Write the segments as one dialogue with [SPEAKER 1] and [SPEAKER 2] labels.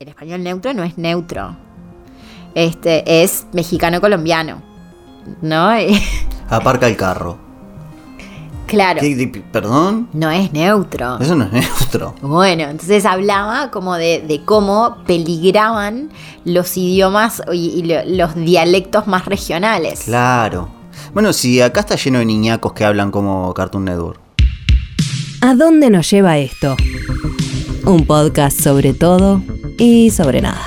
[SPEAKER 1] el español neutro no es neutro. Este es mexicano-colombiano. ¿No?
[SPEAKER 2] Aparca el carro.
[SPEAKER 1] claro.
[SPEAKER 2] ¿Qué- de- ¿Perdón?
[SPEAKER 1] No es neutro.
[SPEAKER 2] Eso no es neutro.
[SPEAKER 1] Bueno, entonces hablaba como de, de cómo peligraban los idiomas y, y lo- los dialectos más regionales.
[SPEAKER 2] Claro. Bueno, si acá está lleno de niñacos que hablan como Cartoon Network.
[SPEAKER 3] ¿A dónde nos lleva esto? Un podcast sobre todo y sobre nada.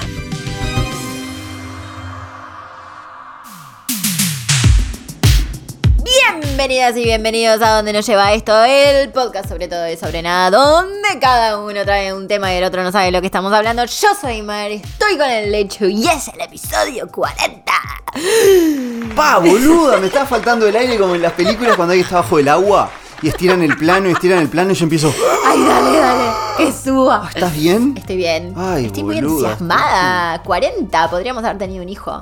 [SPEAKER 1] Bienvenidas y bienvenidos a Donde nos lleva esto, el podcast sobre todo y sobre nada, donde cada uno trae un tema y el otro no sabe lo que estamos hablando. Yo soy Mar, estoy con el lecho y es el episodio 40.
[SPEAKER 2] ¡Pa, boluda! Me estaba faltando el aire como en las películas cuando alguien está bajo el agua y estiran el plano y estiran el plano y yo empiezo.
[SPEAKER 1] Ay, dale, dale, que suba.
[SPEAKER 2] ¿Estás bien?
[SPEAKER 1] Estoy bien.
[SPEAKER 2] Ay,
[SPEAKER 1] Estoy muy entusiasmada. 40, podríamos haber tenido un hijo.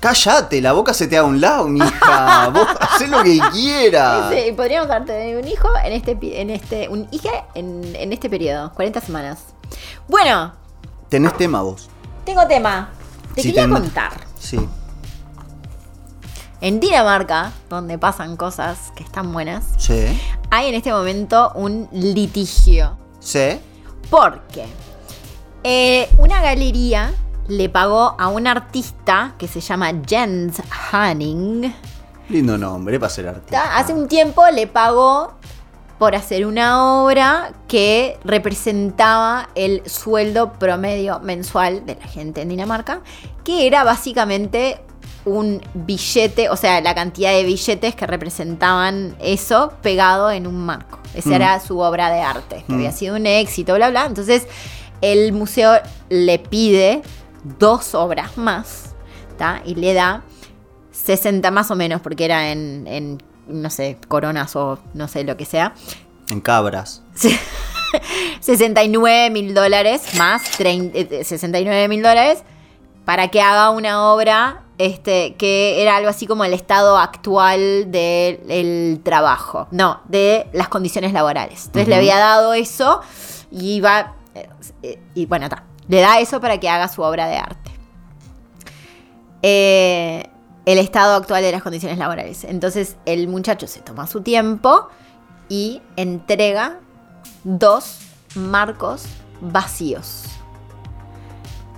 [SPEAKER 2] Cállate, la boca se te da a un lado, mija. Vos hacés lo que quieras.
[SPEAKER 1] Sí, podríamos haber tenido un hijo en este, en este, un hijo en, en este periodo, 40 semanas. Bueno,
[SPEAKER 2] Tenés tema vos.
[SPEAKER 1] tengo tema. Te quería
[SPEAKER 2] ten-
[SPEAKER 1] contar.
[SPEAKER 2] Sí.
[SPEAKER 1] En Dinamarca, donde pasan cosas que están buenas,
[SPEAKER 2] Sí.
[SPEAKER 1] hay en este momento un litigio.
[SPEAKER 2] Sí.
[SPEAKER 1] Porque eh, una galería le pagó a un artista que se llama Jens Hanning.
[SPEAKER 2] Lindo nombre para ser artista.
[SPEAKER 1] Hace un tiempo le pagó por hacer una obra que representaba el sueldo promedio mensual de la gente en Dinamarca, que era básicamente un billete, o sea, la cantidad de billetes que representaban eso pegado en un marco. Esa
[SPEAKER 2] Mm.
[SPEAKER 1] era su obra de arte, que
[SPEAKER 2] Mm.
[SPEAKER 1] había sido un éxito, bla, bla. Entonces, el museo le pide dos obras más, ¿tá? Y le da 60 más o menos, porque era en, en, no sé, coronas o no sé lo que sea.
[SPEAKER 2] En cabras.
[SPEAKER 1] 69 mil dólares más 30, eh, 69 mil dólares para que haga una obra este, que era algo así como el estado actual del trabajo. No, de las condiciones laborales. Entonces le había dado eso y iba. eh, y bueno. Le da eso para que haga su obra de arte. Eh, el estado actual de las condiciones laborales. Entonces el muchacho se toma su tiempo y entrega dos marcos vacíos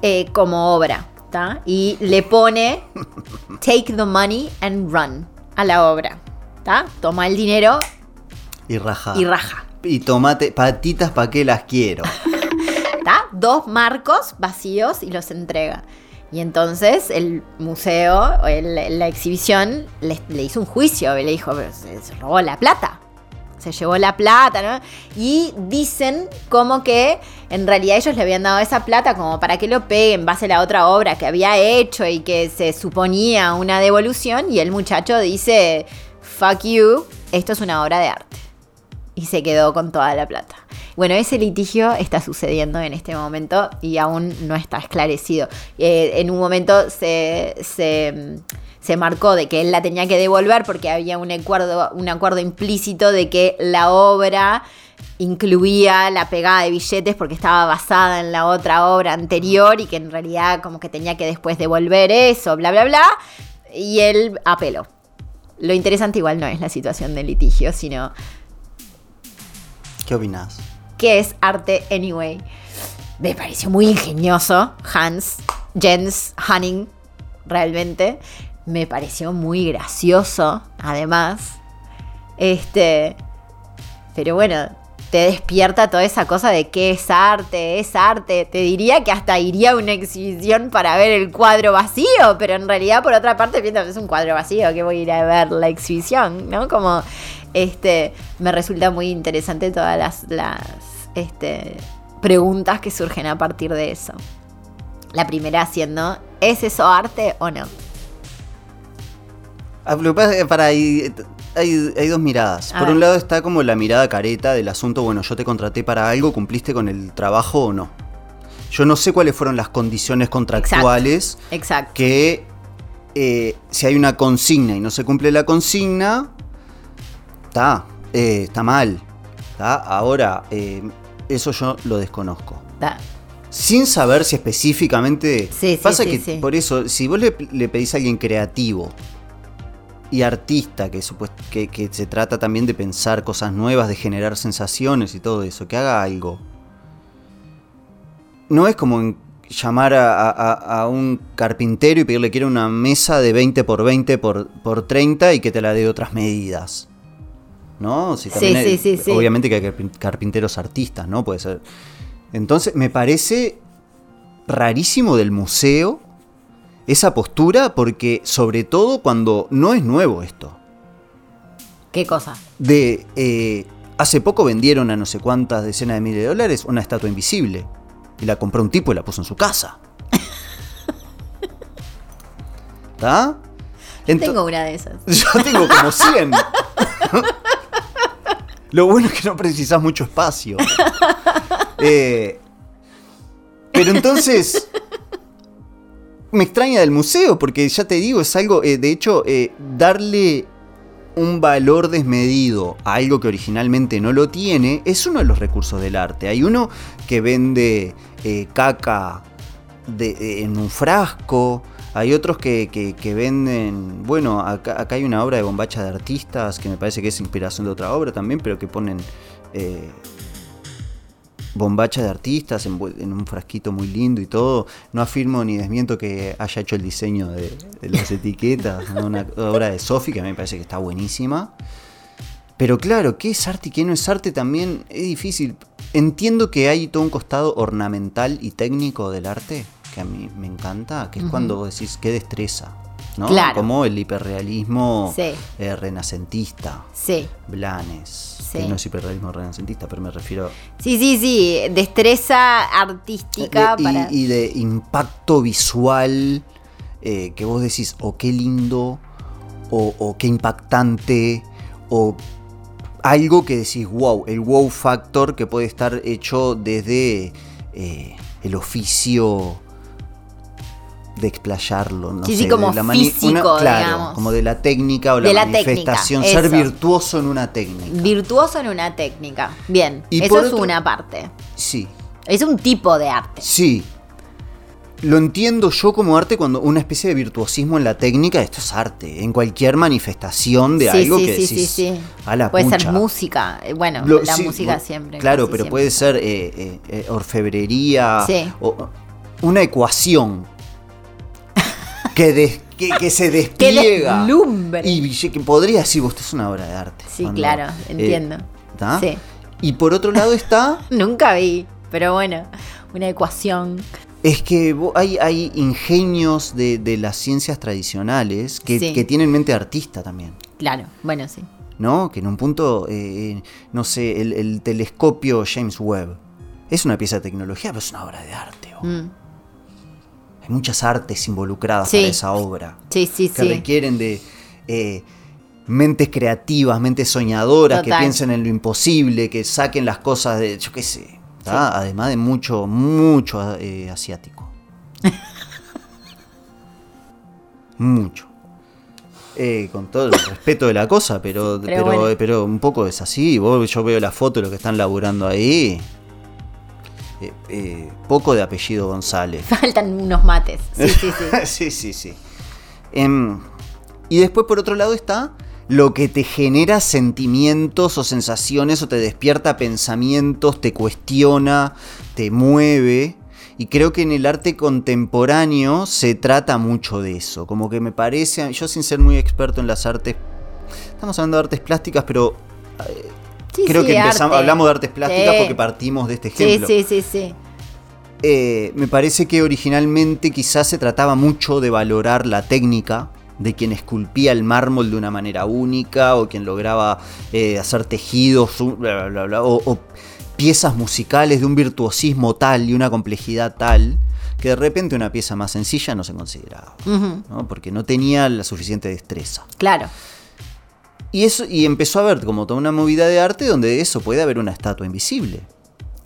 [SPEAKER 1] eh, como obra. Y le pone Take the money and run a la obra. ¿tá? Toma el dinero
[SPEAKER 2] Y raja.
[SPEAKER 1] y raja.
[SPEAKER 2] Y tomate, patitas pa' que las quiero.
[SPEAKER 1] ¿tá? Dos marcos vacíos y los entrega. Y entonces el museo, el- la exhibición, le, le hizo un juicio. Le dijo, "Pero se, se robó la plata. Se llevó la plata, ¿no? Y dicen como que en realidad ellos le habían dado esa plata como para que lo pegue en base a la otra obra que había hecho y que se suponía una devolución. Y el muchacho dice, fuck you, esto es una obra de arte y se quedó con toda la plata. Bueno, ese litigio está sucediendo en este momento y aún no está esclarecido. Eh, en un momento se, se, se marcó de que él la tenía que devolver porque había un acuerdo, un acuerdo implícito de que la obra incluía la pegada de billetes porque estaba basada en la otra obra anterior y que en realidad como que tenía que después devolver eso, bla, bla, bla. Y él apeló. Lo interesante igual no es la situación del litigio, sino
[SPEAKER 2] ¿Qué opinás?
[SPEAKER 1] que es arte anyway. Me pareció muy ingenioso, Hans, Jens Hanning, realmente. Me pareció muy gracioso, además. Este. Pero bueno, te despierta toda esa cosa de qué es arte, es arte. Te diría que hasta iría a una exhibición para ver el cuadro vacío, pero en realidad, por otra parte, pienso es un cuadro vacío, que voy a ir a ver la exhibición, ¿no? Como, este, me resulta muy interesante todas las, las este, preguntas que surgen a partir de eso. La primera siendo, ¿es eso arte o no?
[SPEAKER 2] Para ahí hay, hay dos miradas.
[SPEAKER 1] A
[SPEAKER 2] Por
[SPEAKER 1] ver.
[SPEAKER 2] un lado está como la mirada careta del asunto, bueno, yo te contraté para algo, cumpliste con el trabajo o no. Yo no sé cuáles fueron las condiciones contractuales
[SPEAKER 1] Exacto.
[SPEAKER 2] que eh, si hay una consigna y no se cumple la consigna, está, eh, está mal. ¿tá? Ahora, eh, eso yo lo desconozco.
[SPEAKER 1] Da.
[SPEAKER 2] sin saber si específicamente...
[SPEAKER 1] Sí, sí,
[SPEAKER 2] Pasa
[SPEAKER 1] sí,
[SPEAKER 2] que por eso, si vos le, le pedís a alguien creativo y artista, que, que, que se trata también de pensar cosas nuevas, de generar sensaciones y todo eso, que haga algo. No es como llamar a, a- a- a un carpintero y pedirle que quiera una mesa de 20 por 20 por, por 30 y que te la dé otras medidas. ¿No? Si
[SPEAKER 1] Sí,
[SPEAKER 2] hay-
[SPEAKER 1] sí, sí, sí.
[SPEAKER 2] Obviamente que hay carpin- carpinteros artistas, ¿no? Puede ser. Entonces, me parece rarísimo del museo esa postura porque sobre todo cuando no es nuevo esto.
[SPEAKER 1] ¿Qué cosa?
[SPEAKER 2] De eh, hace poco vendieron a no sé cuántas decenas de miles de dólares una estatua invisible y la compró un tipo y la puso en su casa. ¿Está?
[SPEAKER 1] Tengo una de esas.
[SPEAKER 2] Yo tengo como 100. Lo bueno es que no precisas mucho espacio. Eh, pero entonces. Me extraña del museo, porque ya te digo, es algo. eh, de hecho, eh, darle un valor desmedido a algo que originalmente no lo tiene es uno de los recursos del arte. Hay uno que vende eh, caca de- en un frasco. Hay otros que, que- venden, bueno, acá, hay una obra de bombacha de artistas que me parece que es inspiración de otra obra también, pero que ponen bombacha de artistas en, en un frasquito muy lindo y todo. No afirmo ni desmiento que haya hecho el diseño de, de las etiquetas, ¿no? una obra de Sofi que a mí me parece que está buenísima. Pero claro, ¿qué es arte y qué no es arte? También es difícil. Entiendo que hay todo un costado ornamental y técnico del arte, que a mí me encanta, que es cuando vos decís qué destreza, ¿no?
[SPEAKER 1] Claro.
[SPEAKER 2] Como el hiperrealismo
[SPEAKER 1] Sí.
[SPEAKER 2] eh, renacentista,
[SPEAKER 1] Sí.
[SPEAKER 2] Blanes,
[SPEAKER 1] Sí.
[SPEAKER 2] que no es hiperrealismo renacentista, pero me refiero
[SPEAKER 1] Sí, sí, sí. Destreza artística
[SPEAKER 2] de-
[SPEAKER 1] para.
[SPEAKER 2] y de impacto visual eh, que vos decís, o qué lindo, o, o qué impactante, o algo que decís, wow, el wow factor que puede estar hecho desde eh, el oficio de explayarlo, no
[SPEAKER 1] Sí,
[SPEAKER 2] sé,
[SPEAKER 1] sí, como
[SPEAKER 2] de la
[SPEAKER 1] físico,
[SPEAKER 2] claro,
[SPEAKER 1] digamos.
[SPEAKER 2] como de la técnica o la
[SPEAKER 1] De la técnica,
[SPEAKER 2] manifestación, ser virtuoso en una técnica.
[SPEAKER 1] Virtuoso en una técnica. Bien.
[SPEAKER 2] Y
[SPEAKER 1] eso es
[SPEAKER 2] otro-
[SPEAKER 1] una parte.
[SPEAKER 2] sí,
[SPEAKER 1] Es un tipo de arte.
[SPEAKER 2] Sí. Lo entiendo yo como arte cuando una especie de virtuosismo en la técnica, esto es arte, en cualquier manifestación de
[SPEAKER 1] sí,
[SPEAKER 2] algo que
[SPEAKER 1] sí, sí,
[SPEAKER 2] decís,
[SPEAKER 1] sí.
[SPEAKER 2] a la
[SPEAKER 1] Puede ser
[SPEAKER 2] pucha".
[SPEAKER 1] música. eh, Bueno,
[SPEAKER 2] Lo-
[SPEAKER 1] la música siempre.
[SPEAKER 2] Claro, pero
[SPEAKER 1] siempre.
[SPEAKER 2] puede ser eh, eh, orfebrería
[SPEAKER 1] Sí.
[SPEAKER 2] o una ecuación que, des- que, que se
[SPEAKER 1] ¡Qué
[SPEAKER 2] despliega. y que podría decir, vos, esto es una obra de arte.
[SPEAKER 1] Sí,
[SPEAKER 2] Cuando,
[SPEAKER 1] claro,
[SPEAKER 2] eh,
[SPEAKER 1] entiendo. Sí.
[SPEAKER 2] Y por otro lado está
[SPEAKER 1] Nunca vi, pero bueno, una ecuación.
[SPEAKER 2] Es que hay, hay ingenios de, de las ciencias tradicionales que,
[SPEAKER 1] Sí.
[SPEAKER 2] que tienen mente artista también,
[SPEAKER 1] Claro, bueno, sí.
[SPEAKER 2] ¿no? Que en un punto, eh, no sé, el, el telescopio James Webb es una pieza de tecnología, pero es una obra de arte.
[SPEAKER 1] Mm.
[SPEAKER 2] Hay muchas artes involucradas
[SPEAKER 1] Sí.
[SPEAKER 2] para esa obra
[SPEAKER 1] Sí, sí,
[SPEAKER 2] que requieren de eh, mentes creativas, mentes soñadoras, que piensen en lo imposible, que saquen las cosas de, yo qué sé, además de mucho, mucho eh, asiático. mucho. Eh, con todo el respeto de la cosa, pero,
[SPEAKER 1] pero
[SPEAKER 2] eh, pero un poco es así. Vos, yo veo la foto de lo que están laburando ahí. Eh, eh, poco de apellido González.
[SPEAKER 1] Faltan unos mates. Sí, sí, sí.
[SPEAKER 2] sí, sí, sí. Em, y después, por otro lado, está lo que te genera sentimientos o sensaciones o te despierta pensamientos, te cuestiona, te mueve. Y creo que en el arte contemporáneo se trata mucho de eso. Como que me parece, yo sin ser muy experto en las artes, estamos hablando de artes plásticas, pero eh,
[SPEAKER 1] Sí,
[SPEAKER 2] creo
[SPEAKER 1] sí,
[SPEAKER 2] que empezamos, hablamos de artes plásticas
[SPEAKER 1] Sí.
[SPEAKER 2] porque partimos de este
[SPEAKER 1] Sí,
[SPEAKER 2] ejemplo.
[SPEAKER 1] sí, sí, sí.
[SPEAKER 2] Eh, me parece que originalmente quizás se trataba mucho de valorar la técnica de quien esculpía el mármol de una manera única o quien lograba eh, hacer tejidos bla, bla, bla, o, o piezas musicales de un virtuosismo tal y una complejidad tal que de repente una pieza más sencilla no se consideraba, ¿no? porque no tenía la suficiente destreza.
[SPEAKER 1] Claro.
[SPEAKER 2] Y, empezó a haber como toda una movida de arte donde de eso puede haber una estatua invisible.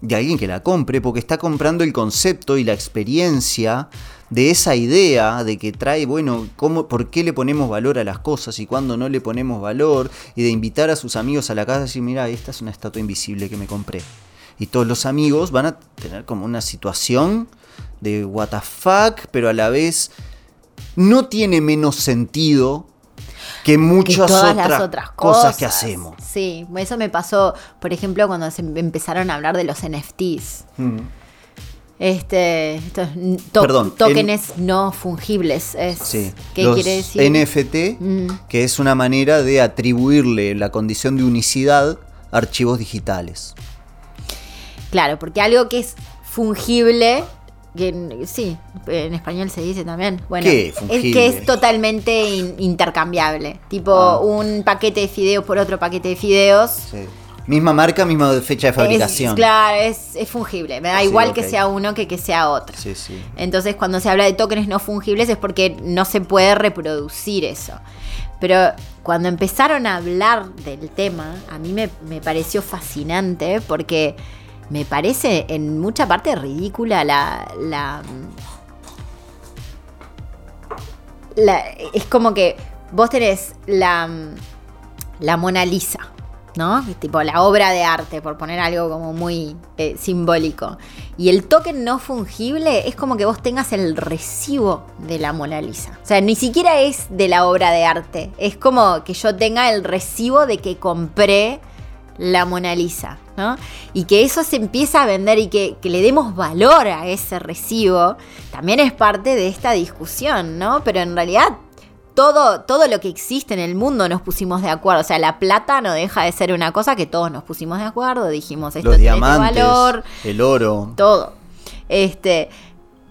[SPEAKER 2] De alguien que la compre porque está comprando el concepto y la experiencia de esa idea de que trae, bueno, cómo, por qué le ponemos valor a las cosas y cuándo no le ponemos valor, y de invitar a sus amigos a la casa y decir, mira, esta es una estatua invisible que me compré. y todos los amigos van a tener como una situación de what the fuck, pero a la vez no tiene menos sentido que
[SPEAKER 1] que
[SPEAKER 2] muchas
[SPEAKER 1] todas
[SPEAKER 2] otras,
[SPEAKER 1] las otras
[SPEAKER 2] cosas.
[SPEAKER 1] cosas
[SPEAKER 2] que hacemos.
[SPEAKER 1] Sí, eso me pasó, por ejemplo, cuando se empezaron a hablar de los NFTs.
[SPEAKER 2] Mm.
[SPEAKER 1] Este, estos n- to-
[SPEAKER 2] Perdón,
[SPEAKER 1] tokens no fungibles. Es,
[SPEAKER 2] Sí.
[SPEAKER 1] ¿Qué
[SPEAKER 2] Los
[SPEAKER 1] quiere decir?
[SPEAKER 2] NFT,
[SPEAKER 1] Mm.
[SPEAKER 2] que es una manera de atribuirle la condición de unicidad a archivos digitales.
[SPEAKER 1] Claro, porque algo que es fungible, que sí, en español se dice también. Bueno,
[SPEAKER 2] ¿Qué
[SPEAKER 1] es que es totalmente in- intercambiable. Tipo
[SPEAKER 2] Ah.
[SPEAKER 1] un paquete de fideos por otro paquete de fideos.
[SPEAKER 2] Sí. Misma marca, misma fecha de fabricación.
[SPEAKER 1] Es, claro, es, es fungible. Me da
[SPEAKER 2] Sí,
[SPEAKER 1] igual que sea uno que que sea otro.
[SPEAKER 2] Sí, sí.
[SPEAKER 1] Entonces, cuando se habla de tokens no fungibles es porque no se puede reproducir eso. Pero cuando empezaron a hablar del tema, a mí me, me pareció fascinante porque me parece en mucha parte ridícula la. la, es como que vos tenés la, la Mona Lisa, ¿no? Tipo la obra de arte, por poner algo como muy eh, simbólico. Y el token no fungible es como que vos tengas el recibo de la Mona Lisa. O sea, ni siquiera es de la obra de arte. Es como que yo tenga el recibo de que compré la Mona Lisa, ¿no? Y que eso se empieza a vender y que, que le demos valor a ese recibo, también es parte de esta discusión, ¿no? Pero en realidad todo, todo lo que existe en el mundo nos pusimos de acuerdo. O sea, la plata no deja de ser una cosa que todos nos pusimos de acuerdo, dijimos esto
[SPEAKER 2] Los
[SPEAKER 1] tiene este
[SPEAKER 2] diamantes,
[SPEAKER 1] valor,
[SPEAKER 2] el oro.
[SPEAKER 1] todo. Este,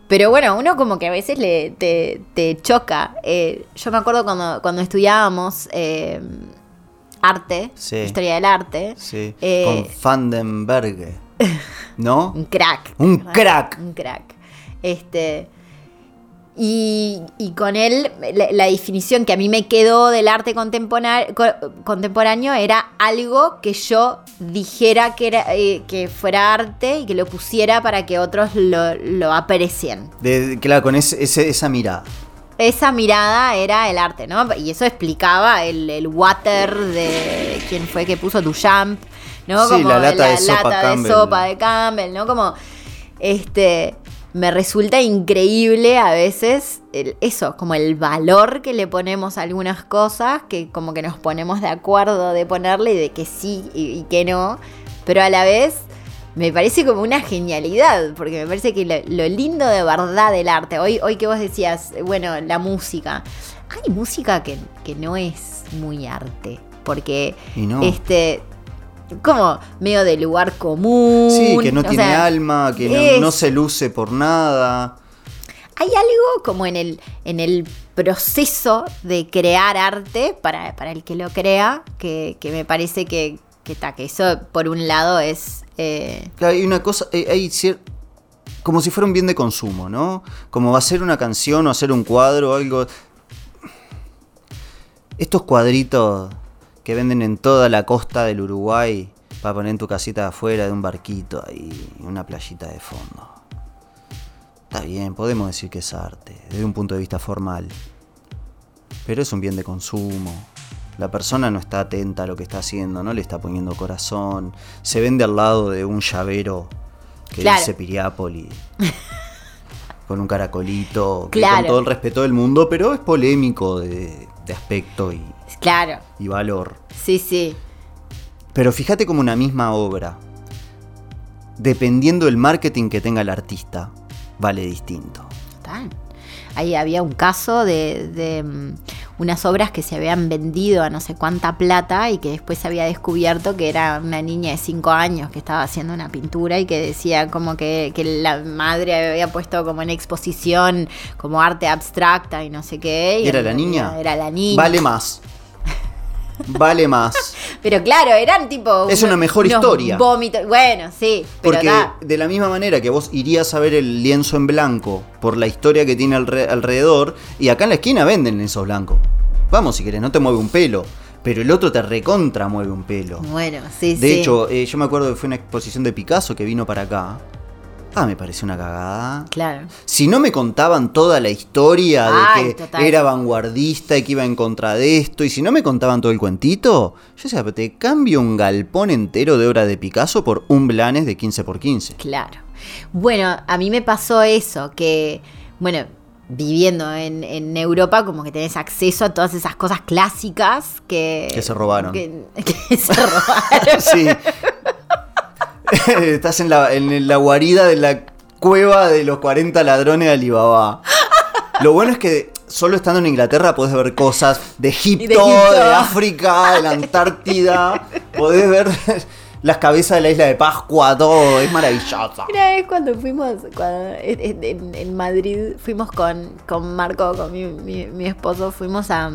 [SPEAKER 1] pero bueno, uno como que a veces le, te, te choca. Eh, yo me acuerdo cuando, cuando estudiábamos eh, arte,
[SPEAKER 2] Sí.
[SPEAKER 1] historia del arte,
[SPEAKER 2] Sí.
[SPEAKER 1] Eh,
[SPEAKER 2] Con Vandenberg. ¿No?
[SPEAKER 1] un crack.
[SPEAKER 2] Un crack.
[SPEAKER 1] Un crack. Este. Y, y con él, la, la definición que a mí me quedó del arte contemporáneo era algo que yo dijera que, era, eh, que fuera arte y que lo pusiera para que otros lo, lo aprecien.
[SPEAKER 2] De, claro, con ese- esa mirada.
[SPEAKER 1] Esa mirada era el arte, ¿no? Y eso explicaba el, el water de quién fue que puso Duchamp, ¿no?
[SPEAKER 2] Sí, la lata de sopa
[SPEAKER 1] lata
[SPEAKER 2] Campbell.
[SPEAKER 1] de sopa de Campbell, ¿no? Como, este, me resulta increíble a veces el- eso, como el valor que le ponemos a algunas cosas, que como que nos ponemos de acuerdo de ponerle y de que sí y, y que no, pero a la vez me parece como una genialidad, porque me parece que lo, lo lindo de verdad del arte, hoy, hoy que vos decías, bueno, la música, hay música que, que no es muy arte, porque
[SPEAKER 2] no.
[SPEAKER 1] este como medio de lugar común.
[SPEAKER 2] Sí, que no tiene
[SPEAKER 1] sea,
[SPEAKER 2] alma, que no se luce por nada.
[SPEAKER 1] Hay algo como en el, en el proceso de crear arte, para, para el que lo crea, que, que me parece que, que, ta, que eso por un lado es... eh,
[SPEAKER 2] Claro, hay una cosa, eh, hay cier- como si fuera un bien de consumo, ¿no? Como hacer una canción o hacer un cuadro o algo. Estos cuadritos que venden en toda la costa del Uruguay para poner en tu casita de afuera de un barquito ahí, una playita de fondo. Está bien, podemos decir que es arte, desde un punto de vista formal. Pero es un bien de consumo. La persona no está atenta a lo que está haciendo, no le está poniendo corazón. Se vende al lado de un llavero que
[SPEAKER 1] Claro.
[SPEAKER 2] dice Piriápoli. con un caracolito.
[SPEAKER 1] Claro.
[SPEAKER 2] con todo el respeto del mundo, pero es polémico de, de aspecto y,
[SPEAKER 1] claro,
[SPEAKER 2] y valor.
[SPEAKER 1] sí, sí.
[SPEAKER 2] Pero fíjate como una misma obra, dependiendo del marketing que tenga el artista, vale distinto.
[SPEAKER 1] Total. Ahí había un caso de, de, mm, unas obras que se habían vendido a no sé cuánta plata y que después se había descubierto que era una niña de 5 años que estaba haciendo una pintura y que decía como que, que la madre había puesto como en exposición como arte abstracta y no sé qué. y
[SPEAKER 2] ¿Era la niña?
[SPEAKER 1] Era la niña.
[SPEAKER 2] Vale más. Vale más.
[SPEAKER 1] Pero claro, eran tipo...
[SPEAKER 2] Es una mejor historia.
[SPEAKER 1] vómitos. Bueno, sí. Pero
[SPEAKER 2] Porque
[SPEAKER 1] da.
[SPEAKER 2] de la misma manera que vos irías a ver el lienzo en blanco por la historia que tiene alre- alrededor, y acá en la esquina venden lienzos blancos. Vamos si querés, no te mueve un pelo. Pero el otro te recontra mueve un pelo.
[SPEAKER 1] Bueno, sí,
[SPEAKER 2] De
[SPEAKER 1] sí.
[SPEAKER 2] hecho, eh, yo me acuerdo que fue una exposición de Picasso que vino para acá. Ah, me pareció una cagada.
[SPEAKER 1] Claro.
[SPEAKER 2] Si no me contaban toda la historia de que
[SPEAKER 1] total.
[SPEAKER 2] era vanguardista y que iba en contra de esto, y si no me contaban todo el cuentito, yo decía, "Pero te cambio un galpón entero de obra de Picasso por un Blanes de 15 por 15.
[SPEAKER 1] Claro. Bueno, a mí me pasó eso, que, bueno, viviendo en, en Europa, como que tenés acceso a todas esas cosas clásicas que...
[SPEAKER 2] Que se robaron.
[SPEAKER 1] Que, que se robaron.
[SPEAKER 2] Sí. Estás en la, en la guarida de la cueva de los 40 ladrones de Alibaba. Lo bueno es que solo estando en Inglaterra podés ver cosas de Egipto,
[SPEAKER 1] de Egipto.
[SPEAKER 2] de África, de la Antártida. Podés ver las cabezas de la isla de Pascua, todo. Es maravilloso.
[SPEAKER 1] Una vez cuando fuimos, cuando, en, en- en Madrid, fuimos con, con Marco, con mi, mi- mi esposo, fuimos a,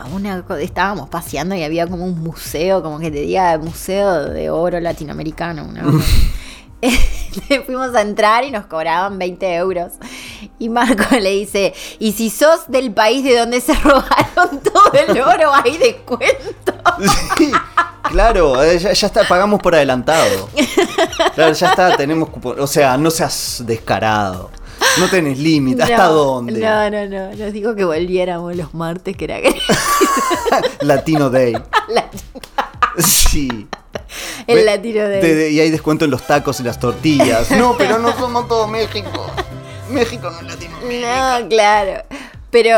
[SPEAKER 1] a una... co- Estábamos paseando y había como un museo, como que te diga Museo de Oro Latinoamericano. Una. Fuimos a entrar y nos cobraban 20 euros. Y Marco le dice, y si sos del país de donde se robaron todo el oro, hay descuento.
[SPEAKER 2] Sí, claro, eh, ya, ya está, pagamos por adelantado. Claro, ya está, tenemos O sea, no seas descarado. No tenés límite. ¿Hasta
[SPEAKER 1] No,
[SPEAKER 2] dónde?
[SPEAKER 1] No, no, no. Nos dijo que volviéramos los martes, que era
[SPEAKER 2] Latino Day. Sí.
[SPEAKER 1] el
[SPEAKER 2] Ve-
[SPEAKER 1] latino de-
[SPEAKER 2] y hay descuento en los tacos y las tortillas. No, pero no somos todo México. México no es Latinoamérica.
[SPEAKER 1] No, claro. Pero,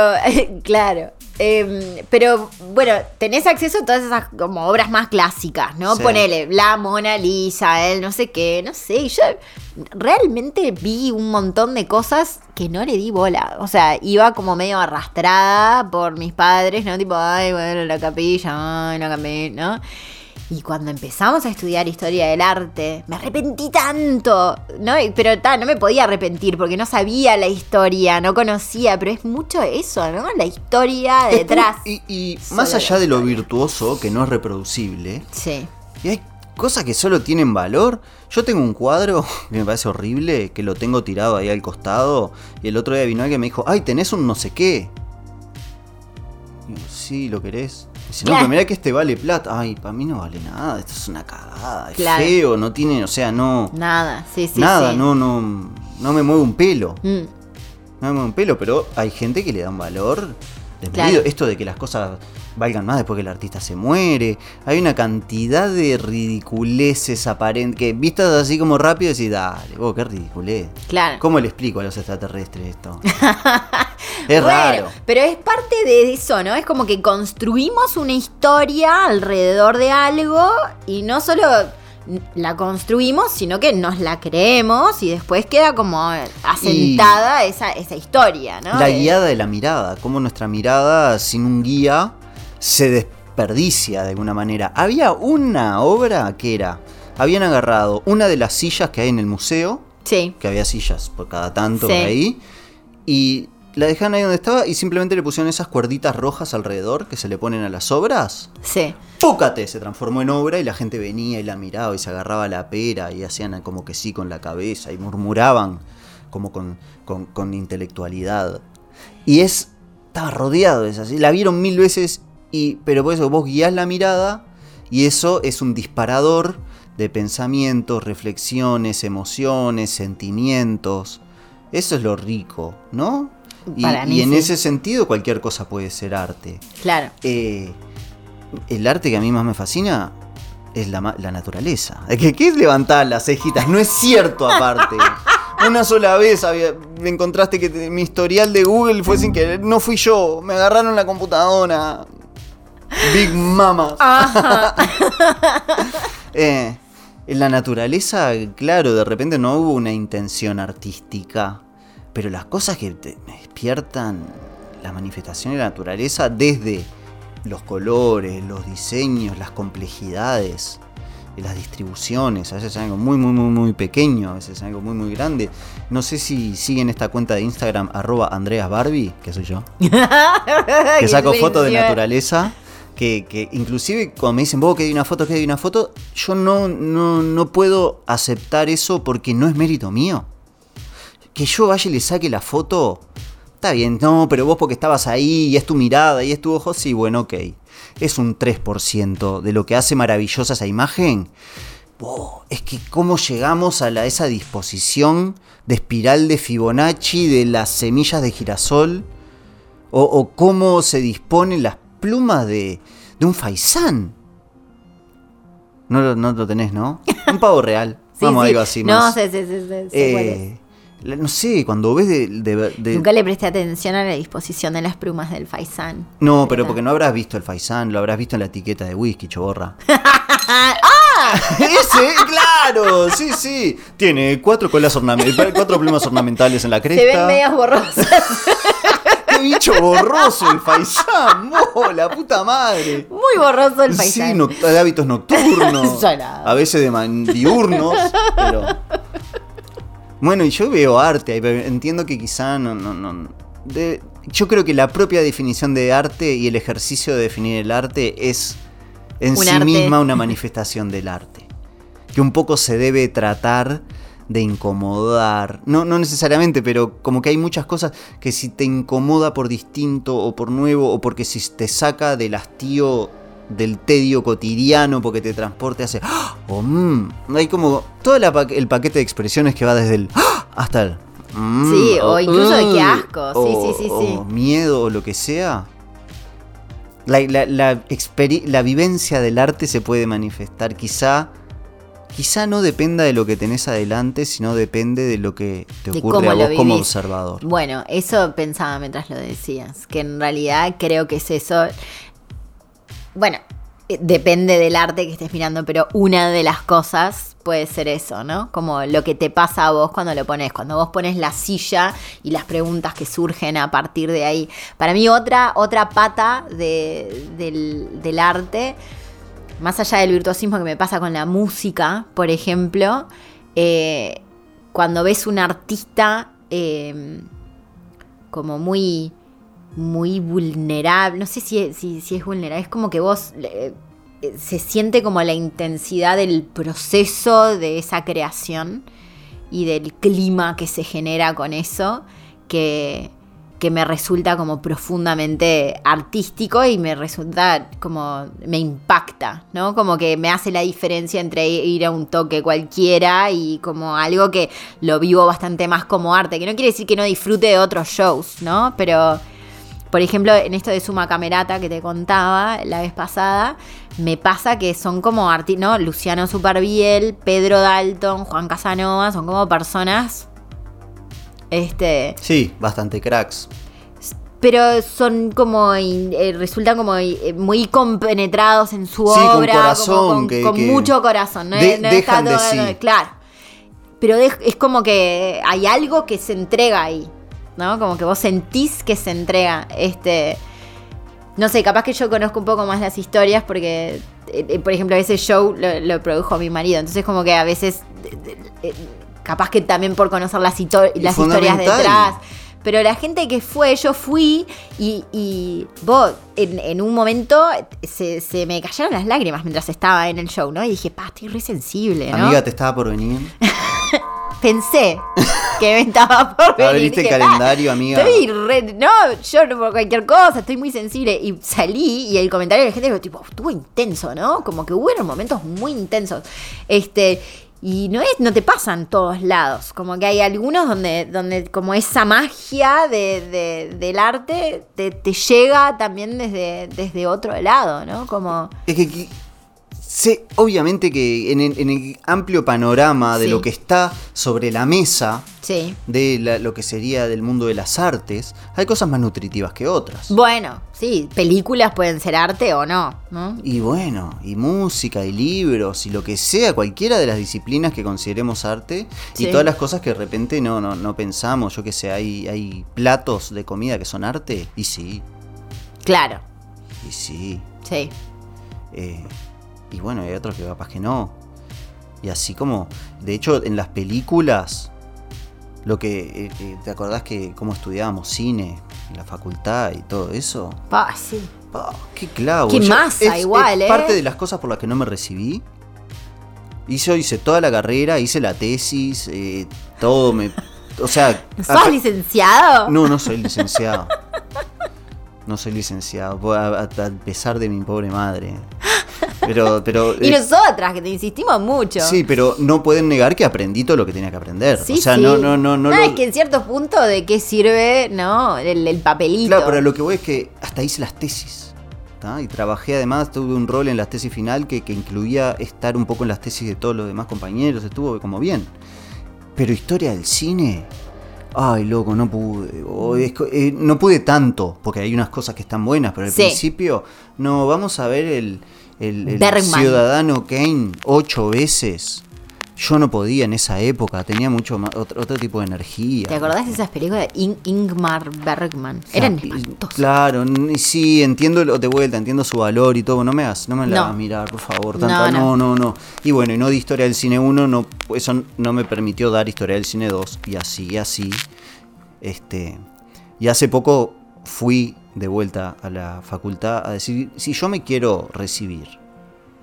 [SPEAKER 1] claro. Em, pero bueno, tenés acceso a todas esas como obras más clásicas, ¿no?
[SPEAKER 2] Sí.
[SPEAKER 1] Ponele la Mona Lisa, el no sé qué, no sé. Yo realmente vi un montón de cosas que no le di bola. O sea, iba como medio arrastrada por mis padres, ¿no? Tipo, ay, bueno, la capilla, ay, la capilla, ¿no? Y cuando empezamos a estudiar historia del arte, me arrepentí tanto, ¿no? Pero ta, no me podía arrepentir porque no sabía la historia, no conocía, pero es mucho eso, ¿no? La historia
[SPEAKER 2] Es
[SPEAKER 1] detrás.
[SPEAKER 2] y más allá de lo virtuoso, que no es reproducible,
[SPEAKER 1] Sí.
[SPEAKER 2] y hay cosas que solo tienen valor. Yo tengo un cuadro que me parece horrible, que lo tengo tirado ahí al costado, y el otro día vino alguien y me dijo, ay, tenés un no sé qué. Y digo, sí, ¿lo querés? Dice, no, pero mirá que este vale plata. Ay, para mí no vale nada, esto es una cagada, es
[SPEAKER 1] Claro.
[SPEAKER 2] feo, no tiene, o sea, no...
[SPEAKER 1] Nada, sí, sí.
[SPEAKER 2] nada,
[SPEAKER 1] sí.
[SPEAKER 2] no, no, no me mueve un pelo.
[SPEAKER 1] Mm,
[SPEAKER 2] No me mueve un pelo, pero hay gente que le da un valor desmedido.
[SPEAKER 1] Claro.
[SPEAKER 2] Esto de que las cosas valgan más después que el artista se muere. Hay una cantidad de ridiculeces aparentes que vistas así como rápido decís, dale, vos, qué ridiculez.
[SPEAKER 1] claro.
[SPEAKER 2] ¿Cómo le explico a los extraterrestres esto? es
[SPEAKER 1] Bueno,
[SPEAKER 2] raro.
[SPEAKER 1] Pero es parte de eso, ¿no? Es como que construimos una historia alrededor de algo y no solo la construimos, sino que nos la creemos y después queda como asentada esa, esa historia, ¿no?
[SPEAKER 2] La
[SPEAKER 1] De-
[SPEAKER 2] guiada de la mirada, cómo nuestra mirada sin un guía se desperdicia de alguna manera. Había una obra que era, habían agarrado una de las sillas que hay en el museo,
[SPEAKER 1] Sí,
[SPEAKER 2] que había sillas por cada tanto
[SPEAKER 1] Sí.
[SPEAKER 2] por ahí, y la dejaron ahí donde estaba y simplemente le pusieron esas cuerditas rojas alrededor que se le ponen a las obras.
[SPEAKER 1] sí.
[SPEAKER 2] ¡Púcate! Se transformó en obra y la gente venía y la miraba y se agarraba la pera y hacían como que sí con la cabeza y murmuraban como con, con, con intelectualidad. Y es. Estaba rodeado de esas. La vieron mil veces, y, pero por eso vos guías la mirada y eso es un disparador de pensamientos, reflexiones, emociones, sentimientos. Eso es lo rico, ¿no? Y,
[SPEAKER 1] Para mí
[SPEAKER 2] y en
[SPEAKER 1] sí.
[SPEAKER 2] ese sentido cualquier cosa puede ser arte.
[SPEAKER 1] Claro.
[SPEAKER 2] Eh, el arte que a mí más me fascina es la, la naturaleza. ¿Qué, ¿Qué es levantar las cejitas? No es cierto aparte. Una sola vez había, me encontraste que te- mi historial de Google fue sin querer. No fui yo. Me agarraron la computadora. Big Mama.
[SPEAKER 1] Ajá.
[SPEAKER 2] Eh, en la naturaleza, claro, de repente no hubo una intención artística. Pero las cosas que te- me despiertan la manifestación de la naturaleza desde los colores, los diseños, las complejidades, las distribuciones, a veces es algo muy, muy, muy, muy pequeño, a veces es algo muy, muy grande. No sé si siguen esta cuenta de Instagram, arroba Andreas Barbie, que soy yo, que saco fotos de naturaleza. Que, inclusive cuando me dicen, vos que hay una foto, que hay una foto, yo no, no, no puedo aceptar eso porque no es mérito mío. Que yo vaya y le saque la foto, está bien, no, pero vos porque estabas ahí y es tu mirada y es tu ojo, sí, bueno, ok. Es un 3% de lo que hace maravillosa esa imagen. Es que cómo llegamos a la, esa disposición de espiral de Fibonacci de las semillas de girasol. O, o cómo se disponen las plumas de, de un faisán. No, lo- no lo tenés, ¿no? Un pavo real.
[SPEAKER 1] Sí,
[SPEAKER 2] Vamos a
[SPEAKER 1] sí.
[SPEAKER 2] algo así
[SPEAKER 1] No,
[SPEAKER 2] más.
[SPEAKER 1] sé, sé cuál es.
[SPEAKER 2] Eh, la- no sé, cuando ves de... de- de-
[SPEAKER 1] Nunca le presté atención a la disposición de las plumas del faisán.
[SPEAKER 2] No, pero porque no habrás visto el faisán, lo habrás visto en la etiqueta de whisky, choborra.
[SPEAKER 1] ¡Ah!
[SPEAKER 2] Ese, claro, sí, sí. Tiene cuatro colas ornamentales, cuatro plumas ornamentales en la cresta.
[SPEAKER 1] Se ven medias borrosas.
[SPEAKER 2] ¡Qué bicho borroso el faisán! ¡Oh, la puta madre!
[SPEAKER 1] Muy borroso el
[SPEAKER 2] Sí,
[SPEAKER 1] faisán.
[SPEAKER 2] noc- de hábitos nocturnos. A veces de diurnos, pero. Bueno, y yo veo arte, entiendo que quizá no. no, no de- yo creo que la propia definición de arte y el ejercicio de definir el arte es en
[SPEAKER 1] Un
[SPEAKER 2] sí
[SPEAKER 1] arte.
[SPEAKER 2] misma una manifestación del arte. Que un poco se debe tratar de incomodar. No, no necesariamente, pero como que hay muchas cosas que si te incomoda por distinto o por nuevo o porque si te saca del hastío del tedio cotidiano porque te transporte hacia... ¡ah! O, mm, hay como todo la el paquete de expresiones que va desde el... ¡ah! hasta el... mm,
[SPEAKER 1] Sí, o incluso de qué
[SPEAKER 2] "Ugh",
[SPEAKER 1] asco, sí,
[SPEAKER 2] o-
[SPEAKER 1] sí, sí, sí.
[SPEAKER 2] o miedo o lo que sea. La, la- la la vivencia del arte se puede manifestar. Quizá, quizá no dependa de lo que tenés adelante, sino depende de lo que te ocurre a vos como observador.
[SPEAKER 1] Bueno, eso pensaba mientras lo decías, que en realidad creo que es eso. Bueno, eh, depende del arte que estés mirando, pero una de las cosas puede ser eso, ¿no? Como lo que te pasa a vos cuando lo pones, cuando vos pones la silla y las preguntas que surgen a partir de ahí. Para mí otra, otra pata de- del, del arte, más allá del virtuosismo que me pasa con la música, por ejemplo, eh, cuando ves un artista eh, como muy muy vulnerable, no sé si, es vulnerable, es como que vos eh, se siente como la intensidad del proceso de esa creación y del clima que se genera con eso, que, que me resulta como profundamente artístico y me resulta como, me impacta, ¿no? Como que me hace la diferencia entre ir a un toque cualquiera y como algo que lo vivo bastante más como arte, que no quiere decir que no disfrute de otros shows, ¿no? Pero... Por ejemplo, en esto de Suma Camerata que te contaba la vez pasada, me pasa que son como artistas, ¿no? Luciano Superbiel, Pedro Dalton, Juan Casanova, son como personas. Este.
[SPEAKER 2] Sí, bastante cracks.
[SPEAKER 1] Pero son como. eh, resultan como eh, muy compenetrados en su
[SPEAKER 2] Sí, con
[SPEAKER 1] obra.
[SPEAKER 2] corazón,
[SPEAKER 1] como con,
[SPEAKER 2] que-
[SPEAKER 1] con
[SPEAKER 2] que
[SPEAKER 1] mucho corazón. No,
[SPEAKER 2] de-
[SPEAKER 1] no
[SPEAKER 2] dejan de
[SPEAKER 1] todo-
[SPEAKER 2] sí.
[SPEAKER 1] Claro. Pero de- es como que hay algo que se entrega ahí. ¿No? Como que vos sentís que se entrega. Este. No sé, capaz que yo conozco un poco más las historias porque, eh, por ejemplo, ese show lo, lo produjo mi marido. Entonces, como que a veces, capaz que también por conocer las, las historias detrás. Pero la gente que fue, yo fui y, y vos, en, en un momento se, se me cayeron las lágrimas mientras estaba en el show, ¿no? Y dije, pa, estoy re sensible, ¿no?
[SPEAKER 2] Amiga, te estaba por venir.
[SPEAKER 1] Pensé que me estaba por venir.
[SPEAKER 2] Abriste el
[SPEAKER 1] Dije, "Pa,
[SPEAKER 2] calendario, amiga.
[SPEAKER 1] Estoy re- no, yo no por cualquier cosa, estoy muy sensible. Y salí y el comentario de la gente fue tipo, estuvo intenso, ¿no? Como que hubo momentos muy intensos. Este. Y no es, no te pasa en todos lados. Como que hay algunos donde, donde como esa magia de, de- del arte te, te llega también desde, desde otro lado, ¿no? Como.
[SPEAKER 2] Es que, sé, obviamente que en el, en el amplio panorama de
[SPEAKER 1] Sí.
[SPEAKER 2] lo que está sobre la mesa
[SPEAKER 1] Sí.
[SPEAKER 2] de la- lo que sería del mundo de las artes, hay cosas más nutritivas que otras.
[SPEAKER 1] Bueno, sí, películas pueden ser arte o no, ¿no?
[SPEAKER 2] Y bueno, y música, y libros, y lo que sea, cualquiera de las disciplinas que consideremos arte,
[SPEAKER 1] Sí.
[SPEAKER 2] y todas las cosas que de repente no, no, no pensamos, yo que sé, hay, hay platos de comida que son arte, y sí,
[SPEAKER 1] Claro,
[SPEAKER 2] y sí.
[SPEAKER 1] sí.
[SPEAKER 2] eh, y bueno, hay otros que capaz que no. Y así como, de hecho, en las películas, lo que, eh, eh, ¿te acordás que cómo estudiábamos cine en la facultad y todo eso?
[SPEAKER 1] Pa, sí.
[SPEAKER 2] Pa, ¡Qué clavo!
[SPEAKER 1] Qué
[SPEAKER 2] Yo-
[SPEAKER 1] masa igual, ¿eh?
[SPEAKER 2] Parte de las cosas por las que no me recibí. Hice, hice toda la carrera, hice la tesis, eh, todo me... O sea...
[SPEAKER 1] ¿No
[SPEAKER 2] a-
[SPEAKER 1] sos licenciado?
[SPEAKER 2] No, no soy licenciado. No soy licenciado, a- a pesar de mi pobre madre. Pero, pero.
[SPEAKER 1] Y
[SPEAKER 2] eh,
[SPEAKER 1] nosotras, que te insistimos mucho.
[SPEAKER 2] Sí, pero no pueden negar que aprendí todo lo que tenía que aprender.
[SPEAKER 1] Sí,
[SPEAKER 2] o sea,
[SPEAKER 1] sí.
[SPEAKER 2] no, no, no, no. lo-
[SPEAKER 1] es que en cierto punto de qué sirve, ¿no? El, el papelito.
[SPEAKER 2] Claro, pero lo que voy es que hasta hice las tesis. ¿tá? Y trabajé además, tuve un rol en la tesis final que, que incluía estar un poco en las tesis de todos los demás compañeros, estuvo como bien. Pero historia del cine, ay loco, no pude. o es co- eh, no pude tanto, porque hay unas cosas que están buenas, pero al
[SPEAKER 1] Sí.
[SPEAKER 2] principio, no, vamos a ver el, el-. Ciudadano Kane ocho veces. Yo no podía en esa época, tenía mucho más, otro, otro tipo de energía.
[SPEAKER 1] ¿Te acordás de esas películas de In- Ingmar Bergman? Eran
[SPEAKER 2] Claro, y-
[SPEAKER 1] espantosas.
[SPEAKER 2] Claro, sí, entiendo lo de vuelta, entiendo su valor y todo. No me hagas, no me la
[SPEAKER 1] No.
[SPEAKER 2] hagas mirar, por favor.
[SPEAKER 1] No,
[SPEAKER 2] Tanta,
[SPEAKER 1] no.
[SPEAKER 2] no, no, no. Y bueno, y no di historia del cine 1, no, eso no me permitió dar historia del cine 2. Y así, y así. Este. Y hace poco fui de vuelta a la facultad a decir, si yo me quiero recibir,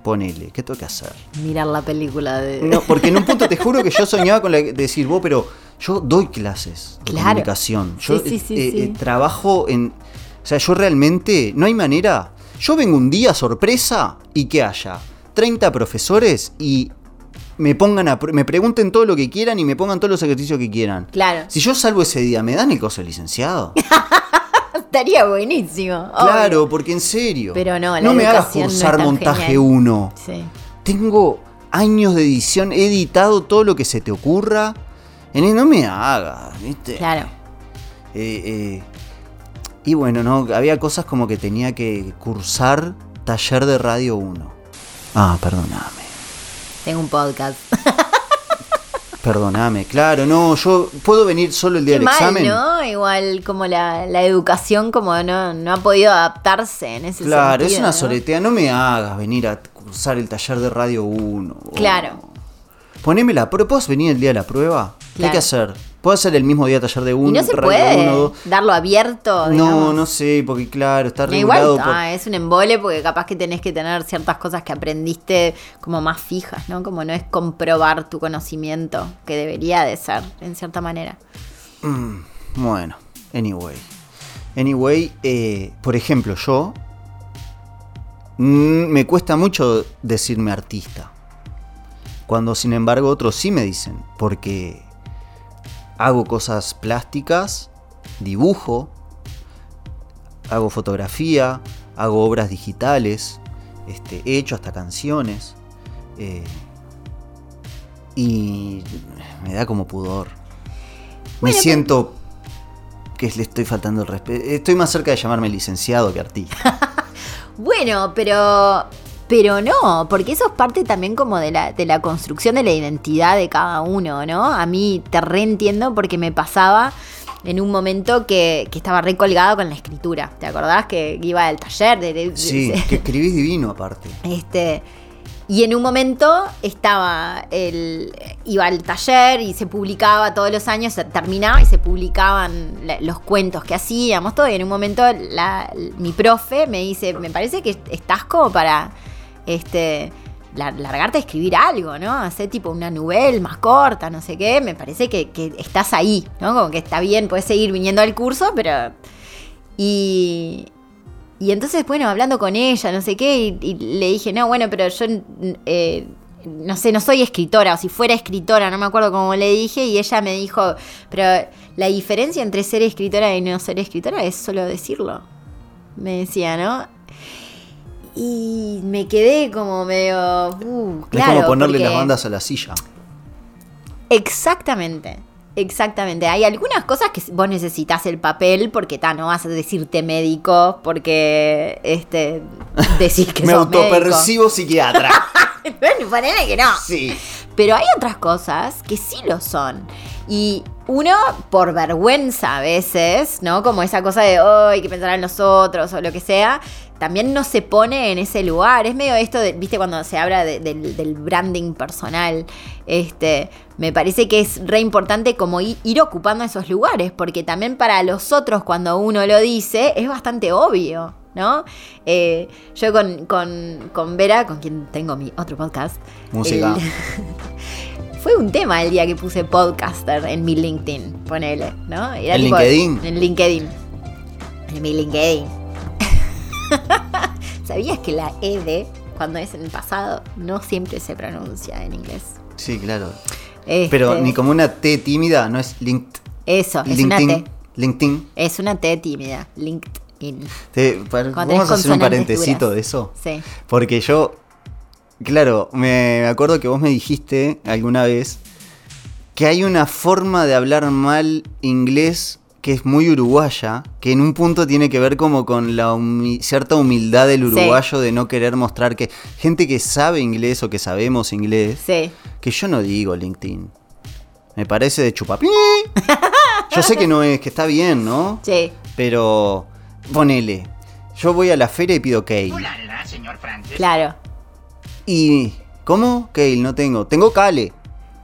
[SPEAKER 2] ponele, ¿qué tengo que hacer?
[SPEAKER 1] Mirar la película de.
[SPEAKER 2] No, porque en un punto te juro que yo soñaba con la, de decir, vos, pero yo doy clases de
[SPEAKER 1] Claro.
[SPEAKER 2] comunicación. Yo
[SPEAKER 1] Sí, sí, sí,
[SPEAKER 2] eh,
[SPEAKER 1] sí.
[SPEAKER 2] eh, trabajo en. O sea, yo realmente. No hay manera. Yo vengo un día sorpresa y que haya 30 profesores y me pongan a. me pregunten todo lo que quieran y me pongan todos los ejercicios que quieran.
[SPEAKER 1] Claro.
[SPEAKER 2] Si yo salvo ese día, ¿me dan el coso de licenciado?
[SPEAKER 1] Estaría buenísimo. obvio.
[SPEAKER 2] claro, porque en serio.
[SPEAKER 1] Pero no, la
[SPEAKER 2] No me hagas
[SPEAKER 1] no
[SPEAKER 2] cursar montaje
[SPEAKER 1] genial.
[SPEAKER 2] 1.
[SPEAKER 1] Sí.
[SPEAKER 2] Tengo años de edición, he editado todo lo que se te ocurra. No me hagas, ¿viste?
[SPEAKER 1] Claro.
[SPEAKER 2] Eh, eh, y bueno, no, había cosas como que tenía que cursar taller de radio 1. Ah, perdóname.
[SPEAKER 1] Tengo un podcast.
[SPEAKER 2] Perdóname, claro, no, yo puedo venir solo el día
[SPEAKER 1] Qué
[SPEAKER 2] del
[SPEAKER 1] mal,
[SPEAKER 2] examen.
[SPEAKER 1] ¿no? Igual como la, la educación como no, no ha podido adaptarse en ese
[SPEAKER 2] Claro, es
[SPEAKER 1] sentido,
[SPEAKER 2] una
[SPEAKER 1] ¿no?
[SPEAKER 2] soletea, no me hagas venir a cursar el taller de radio 1.
[SPEAKER 1] Claro.
[SPEAKER 2] Poneme la prueba, ¿puedo venir el día de la prueba? ¿Qué hay
[SPEAKER 1] Claro.
[SPEAKER 2] que hacer? ¿Puedo hacer el mismo día taller de 1?
[SPEAKER 1] Y no se puede darlo abierto.
[SPEAKER 2] No,
[SPEAKER 1] digamos.
[SPEAKER 2] no sé, porque claro, está
[SPEAKER 1] Igual
[SPEAKER 2] regulado por...
[SPEAKER 1] es un embole porque capaz que tenés que tener ciertas cosas que aprendiste como más fijas, ¿no? Como no es comprobar tu conocimiento, que debería de ser, en cierta manera.
[SPEAKER 2] Bueno, anyway. Anyway, eh, por ejemplo, yo... mm, me cuesta mucho decirme artista. Cuando sin embargo otros sí me dicen, porque hago cosas plásticas, dibujo, hago fotografía, hago obras digitales, este, he hecho hasta canciones. eh, y me da como pudor. Me siento que le estoy faltando el respeto. Estoy más cerca de llamarme licenciado que artista.
[SPEAKER 1] Bueno, pero. Pero no, porque eso es parte también como de la, de la construcción de la identidad de cada uno, ¿no? A mí te reentiendo porque me pasaba en un momento que, que estaba recolgado con la escritura. ¿Te acordás que iba al taller? De, de-
[SPEAKER 2] Sí,
[SPEAKER 1] de-
[SPEAKER 2] que escribís divino aparte.
[SPEAKER 1] Este, y en un momento estaba el, iba al taller y se publicaba todos los años, terminaba y se publicaban la- los cuentos que hacíamos, todo. Y en un momento la- mi profe me dice, me parece que estás como para este, lar- largarte a escribir algo, ¿no? Hacer tipo una novela más corta, no sé qué. Me parece que, que estás ahí, ¿no? Como que está bien, puedes seguir viniendo al curso, pero... Y, y entonces, bueno, hablando con ella, no sé qué, y le dije, no, bueno, pero yo, eh, no sé, no soy escritora, o si fuera escritora, no me acuerdo cómo le dije, y ella me dijo, pero la diferencia entre ser escritora y no ser escritora es solo decirlo. Me decía, ¿no? Y me quedé como medio... Uh,
[SPEAKER 2] es
[SPEAKER 1] claro,
[SPEAKER 2] como ponerle
[SPEAKER 1] porque-
[SPEAKER 2] las bandas a la silla.
[SPEAKER 1] Exactamente. Exactamente. Hay algunas cosas que vos necesitas el papel porque ta, no vas a decirte médico porque este decís que
[SPEAKER 2] Me
[SPEAKER 1] sos médico.
[SPEAKER 2] autopercibo psiquiatra.
[SPEAKER 1] bueno, ponele que no.
[SPEAKER 2] sí.
[SPEAKER 1] Pero hay otras cosas que sí lo son. Y uno, por vergüenza a veces, ¿no? Como esa cosa de, hoy que pensarán los otros o lo que sea, también no se pone en ese lugar. Es medio esto, de, viste, cuando se habla de- del, del branding personal. Este, me parece que es re importante como ir, ir ocupando esos lugares, porque también para los otros, cuando uno lo dice, es bastante obvio. ¿No? Eh, yo con, con, con Vera, con quien tengo mi otro podcast.
[SPEAKER 2] Música.
[SPEAKER 1] fue un tema el día que puse podcaster en mi LinkedIn, ponele, ¿no? Era
[SPEAKER 2] ¿En LinkedIn?
[SPEAKER 1] En LinkedIn. En mi LinkedIn. ¿Sabías que la E de cuando es en el pasado, no siempre se pronuncia en inglés.
[SPEAKER 2] Sí, claro.
[SPEAKER 1] Este,
[SPEAKER 2] Pero ni como una T tímida, no es linked.
[SPEAKER 1] Eso, es una
[SPEAKER 2] LinkedIn.
[SPEAKER 1] T.
[SPEAKER 2] LinkedIn.
[SPEAKER 1] Es una T tímida. LinkedIn.
[SPEAKER 2] Te- para- vamos a hacer un parentecito
[SPEAKER 1] duras.
[SPEAKER 2] de eso.
[SPEAKER 1] Sí.
[SPEAKER 2] Porque yo, claro, me, acuerdo que vos me dijiste alguna vez que hay una forma de hablar mal inglés que es muy uruguaya, que en un punto tiene que ver como con la humi- cierta humildad del uruguayo de no querer mostrar que gente que sabe inglés o que sabemos inglés,
[SPEAKER 1] Sí.
[SPEAKER 2] que yo no digo LinkedIn. Me parece de chupapí. Yo sé que no es, que está bien, ¿no?
[SPEAKER 1] Sí.
[SPEAKER 2] Pero ponele. Yo voy a la feria y pido kale.
[SPEAKER 4] Hola, señor Francis.
[SPEAKER 1] Claro.
[SPEAKER 2] Y. ¿Cómo? Kale, no tengo. Tengo Kale.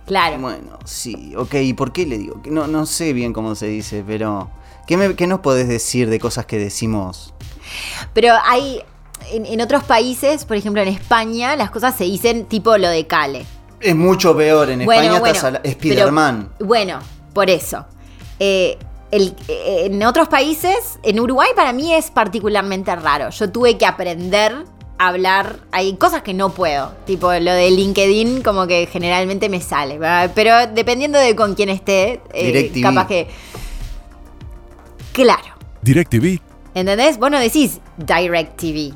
[SPEAKER 1] Claro.
[SPEAKER 2] Bueno, sí, ok. ¿Y por qué le digo? No, no sé bien cómo se dice, pero. ¿Qué, me- qué nos podés decir de cosas que decimos?
[SPEAKER 1] Pero hay. En, en otros países, por ejemplo en España, las cosas se dicen tipo lo de Cale.
[SPEAKER 2] Es mucho peor. En
[SPEAKER 1] Bueno,
[SPEAKER 2] España
[SPEAKER 1] bueno,
[SPEAKER 2] estás
[SPEAKER 1] pero-
[SPEAKER 2] Spiderman.
[SPEAKER 1] Bueno, por eso. Eh, el- eh, en otros países, en Uruguay para mí es particularmente raro. Yo tuve que aprender a hablar. Hay cosas que no puedo. Tipo lo de LinkedIn, como que generalmente me sale. ¿verdad? Pero dependiendo de con quién esté, eh, capaz que. Claro.
[SPEAKER 5] DirecTV,
[SPEAKER 1] ¿Entendés? Vos no decís DirecTV.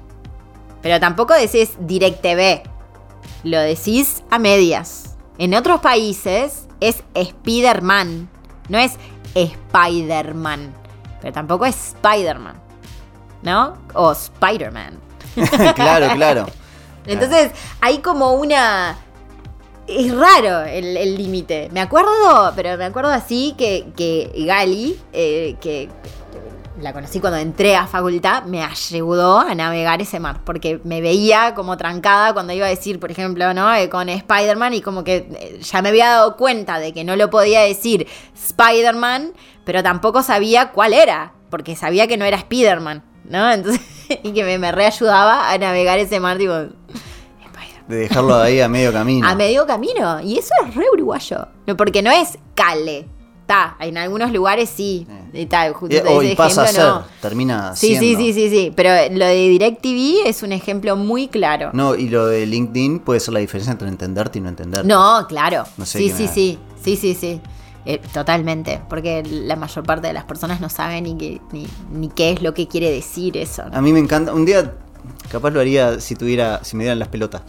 [SPEAKER 1] Pero tampoco decís DirecTV. Lo decís a medias. En otros países es Spider-Man. No es Spider-Man. Pero tampoco es Spider-Man. ¿No? O Spider-Man.
[SPEAKER 2] claro, claro.
[SPEAKER 1] Entonces hay como una... Es raro el límite. me acuerdo, pero me acuerdo así que, que Gali, eh, que la conocí cuando entré a facultad, me ayudó a navegar ese mar. Porque me veía como trancada cuando iba a decir, por ejemplo, ¿no? Eh, con Spider-Man y como que eh, ya me había dado cuenta de que no lo podía decir Spider-Man, pero tampoco sabía cuál era. Porque sabía que no era Spider-Man, ¿no? Entonces, y que me, me reayudaba a navegar ese mar, tipo...
[SPEAKER 2] De dejarlo ahí a medio camino.
[SPEAKER 1] A medio camino. Y eso es re uruguayo. No, porque no es cale. Está, en algunos lugares sí. Y tal, justo
[SPEAKER 2] Eh, o
[SPEAKER 1] ese
[SPEAKER 2] y pasa a ser.
[SPEAKER 1] no.
[SPEAKER 2] Termina
[SPEAKER 1] Sí, sí,
[SPEAKER 2] siendo.
[SPEAKER 1] sí, sí, sí. Pero lo de DirecTV es un ejemplo muy claro.
[SPEAKER 2] No, y lo de LinkedIn puede ser la diferencia entre entenderte y no entenderte.
[SPEAKER 1] No, claro.
[SPEAKER 2] No sé
[SPEAKER 1] sí, sí, sí. Sí, sí, sí. Eh, totalmente. Porque la mayor parte de las personas no saben ni, qué- ni, ni qué es lo que quiere decir eso. ¿no?
[SPEAKER 2] A mí me encanta. Un día, capaz lo haría si tuviera, si me dieran las pelotas.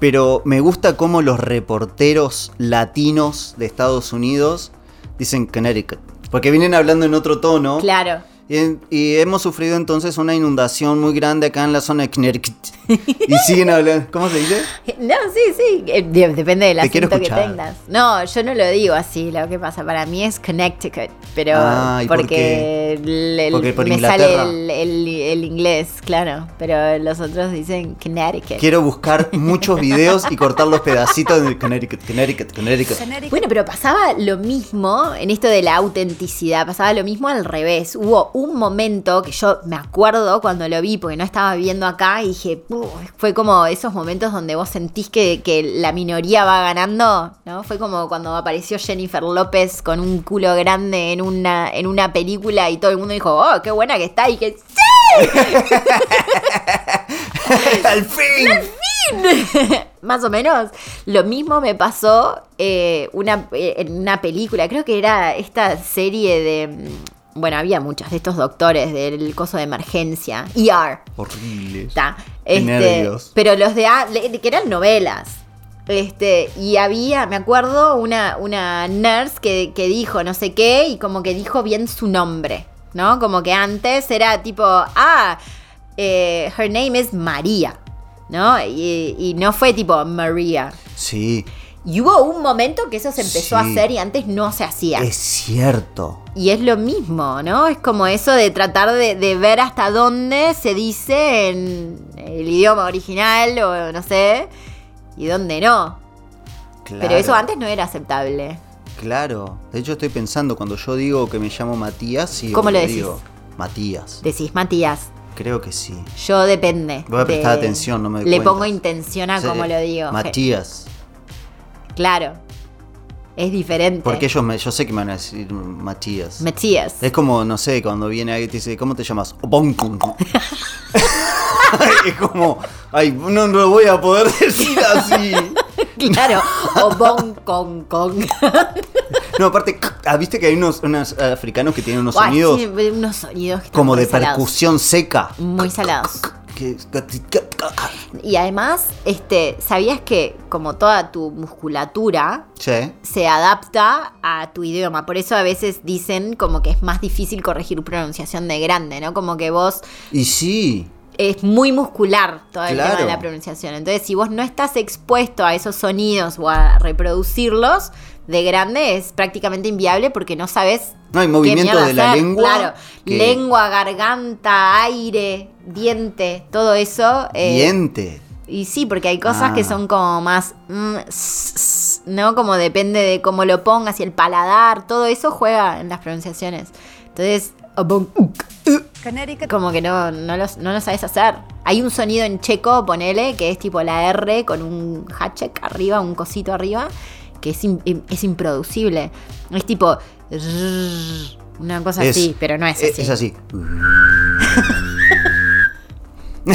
[SPEAKER 2] Pero me gusta cómo los reporteros latinos de Estados Unidos dicen Connecticut. Porque vienen hablando en otro tono.
[SPEAKER 1] Claro.
[SPEAKER 2] Y, hemos sufrido entonces una inundación muy grande acá en la zona de Connecticut. y siguen hablando. ¿Cómo se dice?
[SPEAKER 1] No, sí, sí. eh, de- depende del
[SPEAKER 2] Te
[SPEAKER 1] acento que tengas. No, yo no lo digo así. Lo que pasa para mí es Connecticut. Pero
[SPEAKER 2] Ah, ¿y por
[SPEAKER 1] porque,
[SPEAKER 2] qué?
[SPEAKER 1] el- el-
[SPEAKER 2] Porque por
[SPEAKER 1] me
[SPEAKER 2] Inglaterra.
[SPEAKER 1] sale el, el- el inglés, claro. Pero los otros dicen Connecticut.
[SPEAKER 2] Quiero buscar muchos videos y cortar los pedacitos de Connecticut, Connecticut, Connecticut.
[SPEAKER 1] Bueno, pero pasaba lo mismo en esto de la autenticidad, pasaba lo mismo al revés. Hubo un momento que yo me acuerdo cuando lo vi, porque no estaba viviendo acá, y dije, fue como esos momentos donde vos sentís que, que la minoría va ganando, ¿no? Fue como cuando apareció Jennifer López con un culo grande en una, en una película y todo el mundo dijo, oh, qué buena que está, y que ¡sí!
[SPEAKER 2] ¡Al fin!
[SPEAKER 1] Más o menos. Lo mismo me pasó eh, una, eh, en una película. Creo que era esta serie de. Bueno, había muchos de estos doctores del coso de emergencia. ER.
[SPEAKER 2] Horrible.
[SPEAKER 1] Está. Este,
[SPEAKER 2] nervios.
[SPEAKER 1] pero los de, a- que eran novelas. Este, y había, me acuerdo, una, una nurse que, que dijo no sé qué y como que dijo bien su nombre, ¿no? Como que antes era tipo, ah, eh, her name is María, ¿no? Y, y no fue tipo María.
[SPEAKER 2] Sí,
[SPEAKER 1] Y hubo un momento que eso se empezó a hacer y antes no se hacía.
[SPEAKER 2] es cierto.
[SPEAKER 1] Y es lo mismo, ¿no? Es como eso de tratar de, de ver hasta dónde se dice en el idioma original o no sé, y dónde no.
[SPEAKER 2] Claro.
[SPEAKER 1] Pero eso antes no era aceptable.
[SPEAKER 2] Claro. De hecho, estoy pensando, cuando yo digo que me llamo Matías, sí.
[SPEAKER 1] ¿Cómo lo decís?
[SPEAKER 2] digo Matías.
[SPEAKER 1] Decís, Matías,
[SPEAKER 2] Creo que sí.
[SPEAKER 1] yo depende.
[SPEAKER 2] Voy a prestar atención, no me doy
[SPEAKER 1] Le
[SPEAKER 2] cuenta.
[SPEAKER 1] pongo intención a cómo lo digo.
[SPEAKER 2] Matías.
[SPEAKER 1] Claro. Es diferente.
[SPEAKER 2] Porque ellos me, yo sé que me van a decir Matías.
[SPEAKER 1] Matías.
[SPEAKER 2] Es como, no sé, cuando viene alguien y te dice, ¿cómo te llamas? Es como, ay, no lo voy a poder decir así.
[SPEAKER 1] Claro, o bon con con.
[SPEAKER 2] No, aparte, ah, viste que hay unos, unos africanos que tienen unos sonidos
[SPEAKER 1] sí, unos sonidos que
[SPEAKER 2] como de
[SPEAKER 1] salados.
[SPEAKER 2] percusión seca.
[SPEAKER 1] Muy salados.
[SPEAKER 2] Que-
[SPEAKER 1] Y además, este, ¿sabías que como toda tu musculatura
[SPEAKER 2] Sí.
[SPEAKER 1] se adapta a tu idioma? Por eso a veces dicen como que es más difícil corregir pronunciación de grande, ¿no? Como que vos
[SPEAKER 2] Y sí.
[SPEAKER 1] es muy muscular todo el
[SPEAKER 2] Claro.
[SPEAKER 1] tema de la pronunciación. Entonces, si vos no estás expuesto a esos sonidos o a reproducirlos, de grande es prácticamente inviable porque no sabes.
[SPEAKER 2] No, hay movimiento de la
[SPEAKER 1] hacer.
[SPEAKER 2] lengua
[SPEAKER 1] Claro,
[SPEAKER 2] que-
[SPEAKER 1] lengua, garganta, aire, diente, todo eso. eh,
[SPEAKER 2] Diente.
[SPEAKER 1] y sí, porque hay cosas
[SPEAKER 2] Ah.
[SPEAKER 1] que son como más, mm, s- s- ¿no? Como depende de cómo lo pongas y el paladar, todo eso juega en las pronunciaciones. Entonces, como que no, no, lo, no lo sabes hacer. Hay un sonido en checo, ponele, que es tipo la R con un hatchek arriba, un cosito arriba, que es, es improducible. Es tipo... Una cosa
[SPEAKER 2] Es-
[SPEAKER 1] así, pero no es
[SPEAKER 2] eh,
[SPEAKER 1] así.
[SPEAKER 2] Es así.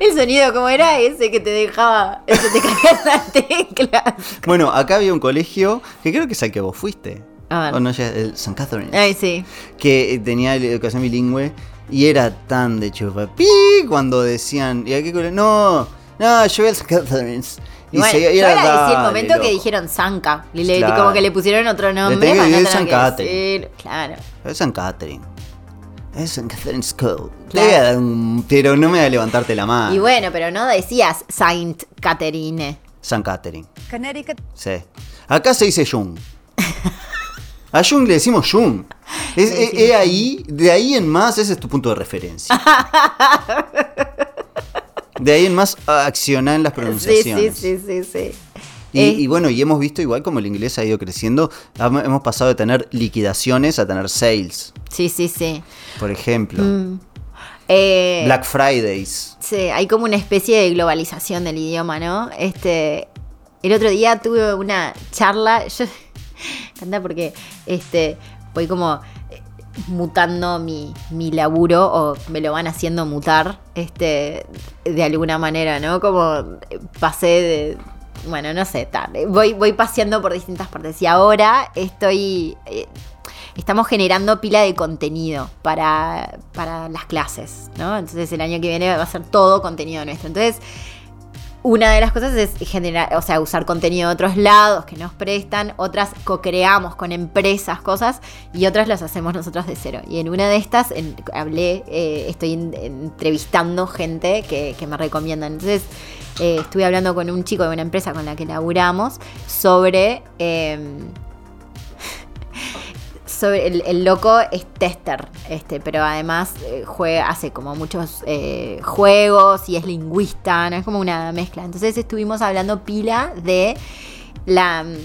[SPEAKER 1] El sonido, como era? Ese que te dejaba... Ese te caía la tecla.
[SPEAKER 2] Bueno, acá había un colegio que creo que es al que vos fuiste.
[SPEAKER 1] A ver.
[SPEAKER 2] O no, ya, el St. Catherine.
[SPEAKER 1] Ay, sí.
[SPEAKER 2] que tenía educación bilingüe y era tan de chupapi cuando decían, ¿y a qué colegio? No, no, yo voy al St. Catherine's.
[SPEAKER 1] Y bueno,
[SPEAKER 2] se-
[SPEAKER 1] yo
[SPEAKER 2] era,
[SPEAKER 1] agradeci el
[SPEAKER 2] "Dale,
[SPEAKER 1] momento que
[SPEAKER 2] loco".
[SPEAKER 1] dijeron Zanca. Y le-
[SPEAKER 2] Claro.
[SPEAKER 1] Como que le pusieron otro nombre.
[SPEAKER 2] tengo que decir
[SPEAKER 1] tener
[SPEAKER 2] San
[SPEAKER 1] que
[SPEAKER 2] Catherine.
[SPEAKER 1] decir. Claro.
[SPEAKER 2] Es St. Catherine. Es St. Catherine's School.
[SPEAKER 1] Claro.
[SPEAKER 2] pero no me voy a levantarte la mano.
[SPEAKER 1] Y bueno, pero no decías Saint Catherine.
[SPEAKER 2] St. Catherine.
[SPEAKER 4] Connecticut,
[SPEAKER 2] Sí. Acá se dice Jung. A Jung le decimos Jung. Es,
[SPEAKER 1] Le
[SPEAKER 2] es- es ahí, de ahí en más, ese es tu punto de referencia. De ahí en más, acciona en las
[SPEAKER 1] Sí, sí,
[SPEAKER 2] pronunciaciones.
[SPEAKER 1] sí, sí, sí.
[SPEAKER 2] Y,
[SPEAKER 1] Eh,
[SPEAKER 2] y bueno, y hemos visto igual como el inglés ha ido creciendo, hemos pasado de tener liquidaciones a tener sales,
[SPEAKER 1] sí, sí, sí.
[SPEAKER 2] por ejemplo.
[SPEAKER 1] Mm. Eh,
[SPEAKER 2] Black Fridays.
[SPEAKER 1] Sí, hay como una especie de globalización del idioma, ¿no? Este, el otro día tuve una charla, yo, encanta porque este, voy como mutando mi, mi laburo o me lo van haciendo mutar este, de alguna manera, ¿no? Como eh, pasé de... Bueno, no sé, tal, voy, voy paseando por distintas partes y ahora estoy... eh, estamos generando pila de contenido para, para las clases, ¿no? Entonces el año que viene va a ser todo contenido nuestro. Entonces, una de las cosas es generar, o sea, usar contenido de otros lados que nos prestan, otras co-creamos con empresas cosas y otras las hacemos nosotros de cero. Y en una de estas hablé, eh, estoy en- entrevistando gente que, que me recomiendan. Entonces, eh, estuve hablando con un chico de una empresa con la que laburamos sobre... em, sobre el, loco es tester, este, pero además eh, juega, hace como muchos eh, juegos y es lingüista, no es como una mezcla. Entonces estuvimos hablando pila de la mm,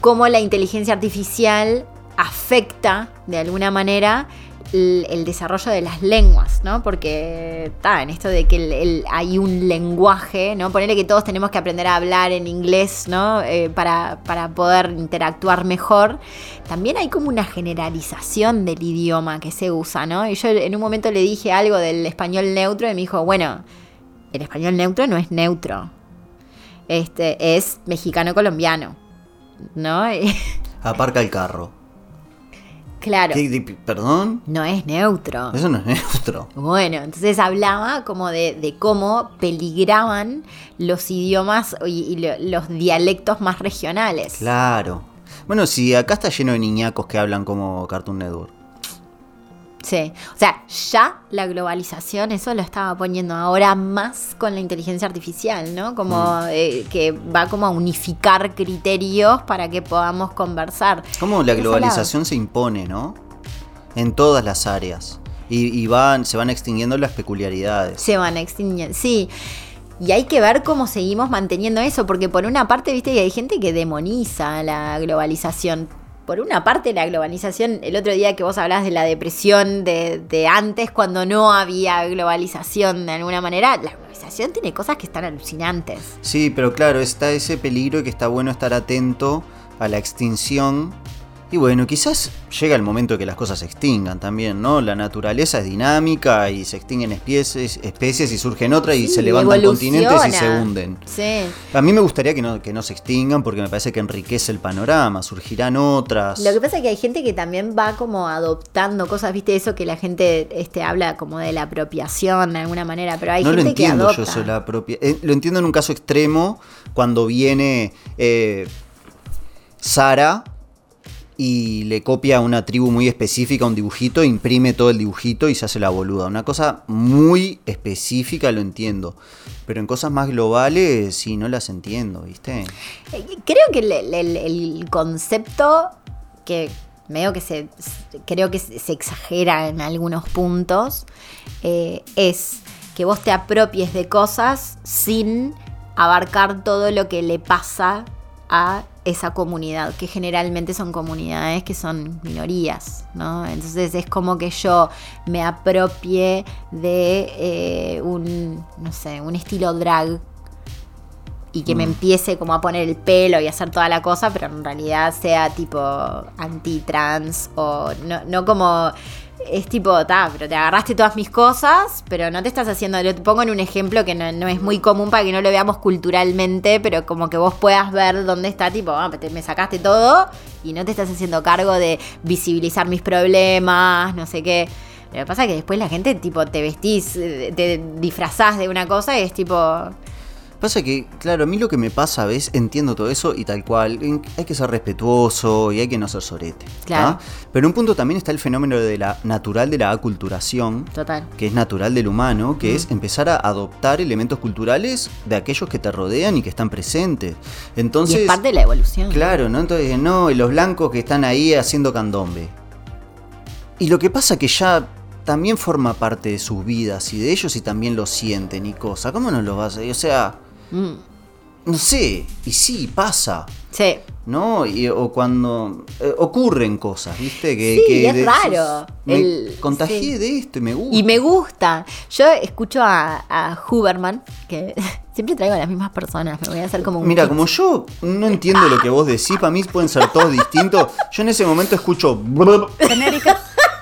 [SPEAKER 1] cómo la inteligencia artificial afecta de alguna manera el, desarrollo de las lenguas, ¿no? Porque está en esto de que hay un lenguaje, ¿no? Ponerle que todos tenemos que aprender a hablar en inglés, ¿no? Eh, para, para poder interactuar mejor. También hay como una generalización del idioma que se usa, ¿no? Y yo en un momento le dije algo del español neutro y me dijo, bueno, el español neutro no es neutro. Este es mexicano-colombiano, ¿no?
[SPEAKER 2] Aparca el carro.
[SPEAKER 1] Claro.
[SPEAKER 2] ¿Qué- de- ¿Perdón?
[SPEAKER 1] No es neutro.
[SPEAKER 2] Eso no es neutro.
[SPEAKER 1] Bueno, entonces hablaba como de, de cómo peligraban los idiomas y, y lo- los dialectos más regionales.
[SPEAKER 2] Claro. Bueno, si acá está lleno de niñacos que hablan como Cartoon Network.
[SPEAKER 1] Sí. O sea, ya la globalización, eso lo estaba poniendo ahora más con la inteligencia artificial, ¿no? Como eh, que va como a unificar criterios para que podamos conversar.
[SPEAKER 2] Cómo la globalización se impone, ¿no? En todas las áreas. Y, y van, se van extinguiendo las peculiaridades.
[SPEAKER 1] se van extinguiendo. Sí. Y hay que ver cómo seguimos manteniendo eso, porque por una parte, viste que hay gente que demoniza la globalización. Por una parte, la globalización, el otro día que vos hablabas de la depresión de, antes, cuando no había globalización de alguna manera, la globalización tiene cosas que están alucinantes.
[SPEAKER 2] Sí, pero claro, está ese peligro que está bueno estar atento a la extinción Y bueno, quizás llega el momento que las cosas se extingan también, ¿no? La naturaleza es dinámica y se extinguen especies, especies y surgen otras y
[SPEAKER 1] Sí,
[SPEAKER 2] se levantan
[SPEAKER 1] evoluciona.
[SPEAKER 2] continentes y se hunden.
[SPEAKER 1] Sí.
[SPEAKER 2] A mí me gustaría que no, que no se extingan porque me parece que enriquece el panorama, surgirán otras.
[SPEAKER 1] Lo que pasa es que hay gente que también va como adoptando cosas, viste, eso que la gente este, habla como de la apropiación de alguna manera, pero hay
[SPEAKER 2] no lo
[SPEAKER 1] gente que
[SPEAKER 2] entiendo
[SPEAKER 1] adopta.
[SPEAKER 2] yo eso, la propia. eh, lo entiendo en un caso extremo, cuando viene eh, Sara y le copia a una tribu muy específica un dibujito, imprime todo el dibujito y se hace la boluda. Una cosa muy específica lo entiendo. Pero en cosas más globales sí no las entiendo, ¿viste?
[SPEAKER 1] Eh, Creo que el, concepto que medio que se creo que se se exagera en algunos puntos eh, es que vos te apropies de cosas sin abarcar todo lo que le pasa a esa comunidad, que generalmente son comunidades que son minorías, ¿no? Entonces es como que yo me apropie de eh, un, no sé, un estilo drag y que me empiece como a poner el pelo y hacer toda la cosa, pero en realidad sea tipo anti-trans o no, no como es tipo, ta, pero te agarraste todas mis cosas, pero no te estás haciendo, lo pongo en un ejemplo que no, no es muy común para que no lo veamos culturalmente, pero como que vos puedas ver dónde está, tipo, ah, te- me sacaste todo y no te estás haciendo cargo de visibilizar mis problemas, no sé qué. Lo que pasa es que después la gente, tipo, te vestís, eh, te disfrazás de una cosa y es tipo,
[SPEAKER 2] Pasa que, claro, a mí lo que me pasa, ¿ves? Entiendo todo eso y tal cual. Hay que ser respetuoso y hay que no ser sorete. ¿tá?
[SPEAKER 1] Claro.
[SPEAKER 2] Pero en un punto también está el fenómeno de la natural de la aculturación,
[SPEAKER 1] total.
[SPEAKER 2] que es natural del humano, que es empezar a adoptar elementos culturales de aquellos que te rodean y que están presentes. Entonces,
[SPEAKER 1] y es parte de la evolución.
[SPEAKER 2] Claro, ¿no? Entonces, no, y los blancos que están ahí haciendo candombe. Y lo que pasa que ya también forma parte de sus vidas y de ellos y también lo sienten y cosas. ¿Cómo no lo vas a...? O sea,
[SPEAKER 1] Mm,
[SPEAKER 2] no sé, y sí, pasa.
[SPEAKER 1] Sí.
[SPEAKER 2] ¿No? Y- o cuando eh, ocurren cosas, ¿viste? Que,
[SPEAKER 1] Sí,
[SPEAKER 2] que
[SPEAKER 1] es raro.
[SPEAKER 2] Me
[SPEAKER 1] El-
[SPEAKER 2] contagié
[SPEAKER 1] sí.
[SPEAKER 2] de esto y me gusta.
[SPEAKER 1] Y me gusta. Yo escucho a, a Huberman, que siempre traigo a las mismas personas. Me voy a hacer como un.
[SPEAKER 2] Mira,
[SPEAKER 1] kit.
[SPEAKER 2] como yo no entiendo lo que vos decís, para mí pueden ser todos distintos. Yo en ese momento escucho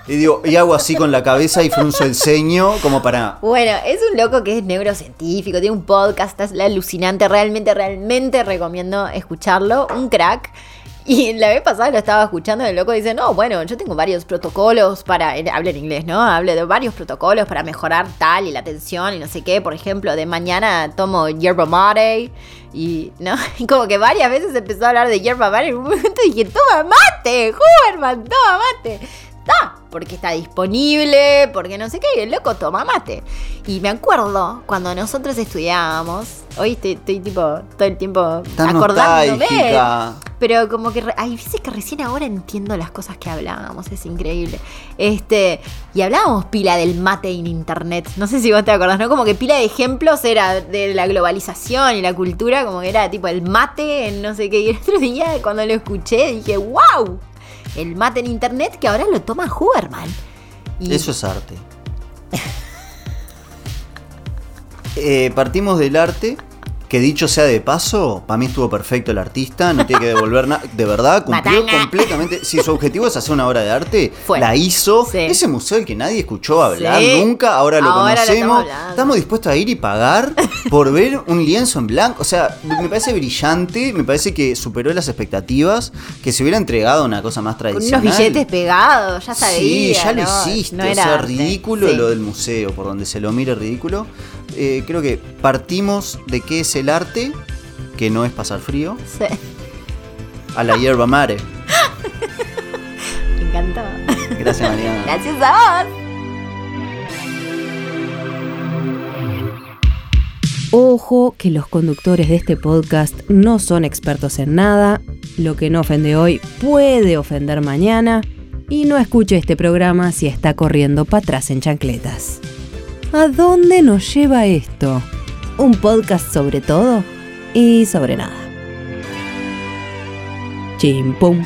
[SPEAKER 2] y digo, y hago así con la cabeza y frunzo el ceño como para
[SPEAKER 1] Bueno, es un loco que es neurocientífico, tiene un podcast, es alucinante, realmente, realmente recomiendo escucharlo, un crack. Y la vez pasada lo estaba escuchando el loco dice, no, bueno, yo tengo varios protocolos para, habla en inglés, ¿no? Habla de varios protocolos para mejorar tal y la atención y no sé qué, por ejemplo, de mañana tomo yerba mate y, ¿no? Y como que varias veces empezó a hablar de yerba mate en un momento dije, toma mate, Huberman, toma mate. Está, porque está disponible, porque no sé qué, y el loco toma mate. Y me acuerdo cuando nosotros estudiábamos, hoy estoy, estoy tipo todo el tiempo
[SPEAKER 2] tan
[SPEAKER 1] acordándome.
[SPEAKER 2] nostálgica.
[SPEAKER 1] Pero como que hay veces que recién ahora entiendo las cosas que hablábamos, es increíble. Este, y hablábamos pila del mate en internet. No sé si vos te acordás, ¿no? Como que pila de ejemplos era de la globalización y la cultura, como que era tipo el mate en no sé qué. Y el otro día cuando lo escuché dije, wow, el mate en internet que ahora lo toma Huberman.
[SPEAKER 2] Eso es arte. Eh, partimos del arte, que dicho sea de paso, para mí estuvo perfecto el artista, no tiene que devolver nada. De verdad, cumplió completamente. Si su objetivo es hacer una obra de arte,
[SPEAKER 1] Fue.
[SPEAKER 2] la hizo.
[SPEAKER 1] Sí.
[SPEAKER 2] Ese museo del que nadie escuchó hablar
[SPEAKER 1] Sí.
[SPEAKER 2] nunca, ahora lo
[SPEAKER 1] Ahora lo estamos
[SPEAKER 2] conocemos. estamos dispuestos a ir y pagar por ver un lienzo en blanco. O sea, me parece brillante, me parece que superó las expectativas, que se hubiera entregado una cosa más
[SPEAKER 1] con unos
[SPEAKER 2] tradicional.
[SPEAKER 1] billetes pegados, ya sabía.
[SPEAKER 2] Sí, ya lo
[SPEAKER 1] ¿no?
[SPEAKER 2] hiciste.
[SPEAKER 1] No
[SPEAKER 2] o sea,
[SPEAKER 1] arte.
[SPEAKER 2] ridículo
[SPEAKER 1] Sí.
[SPEAKER 2] lo del museo, por donde se lo mire ridículo. Eh, creo que partimos de qué es el arte, que no es pasar frío,
[SPEAKER 1] Sí.
[SPEAKER 2] a la hierba mare.
[SPEAKER 1] Me encantó.
[SPEAKER 2] Gracias, Mariana.
[SPEAKER 1] Gracias a vos.
[SPEAKER 3] Ojo que los conductores de este podcast no son expertos en nada, lo que no ofende hoy puede ofender mañana y no escuche este programa si está corriendo para atrás en chancletas. ¿A dónde nos lleva esto? Un podcast sobre todo y sobre nada. Chim pum.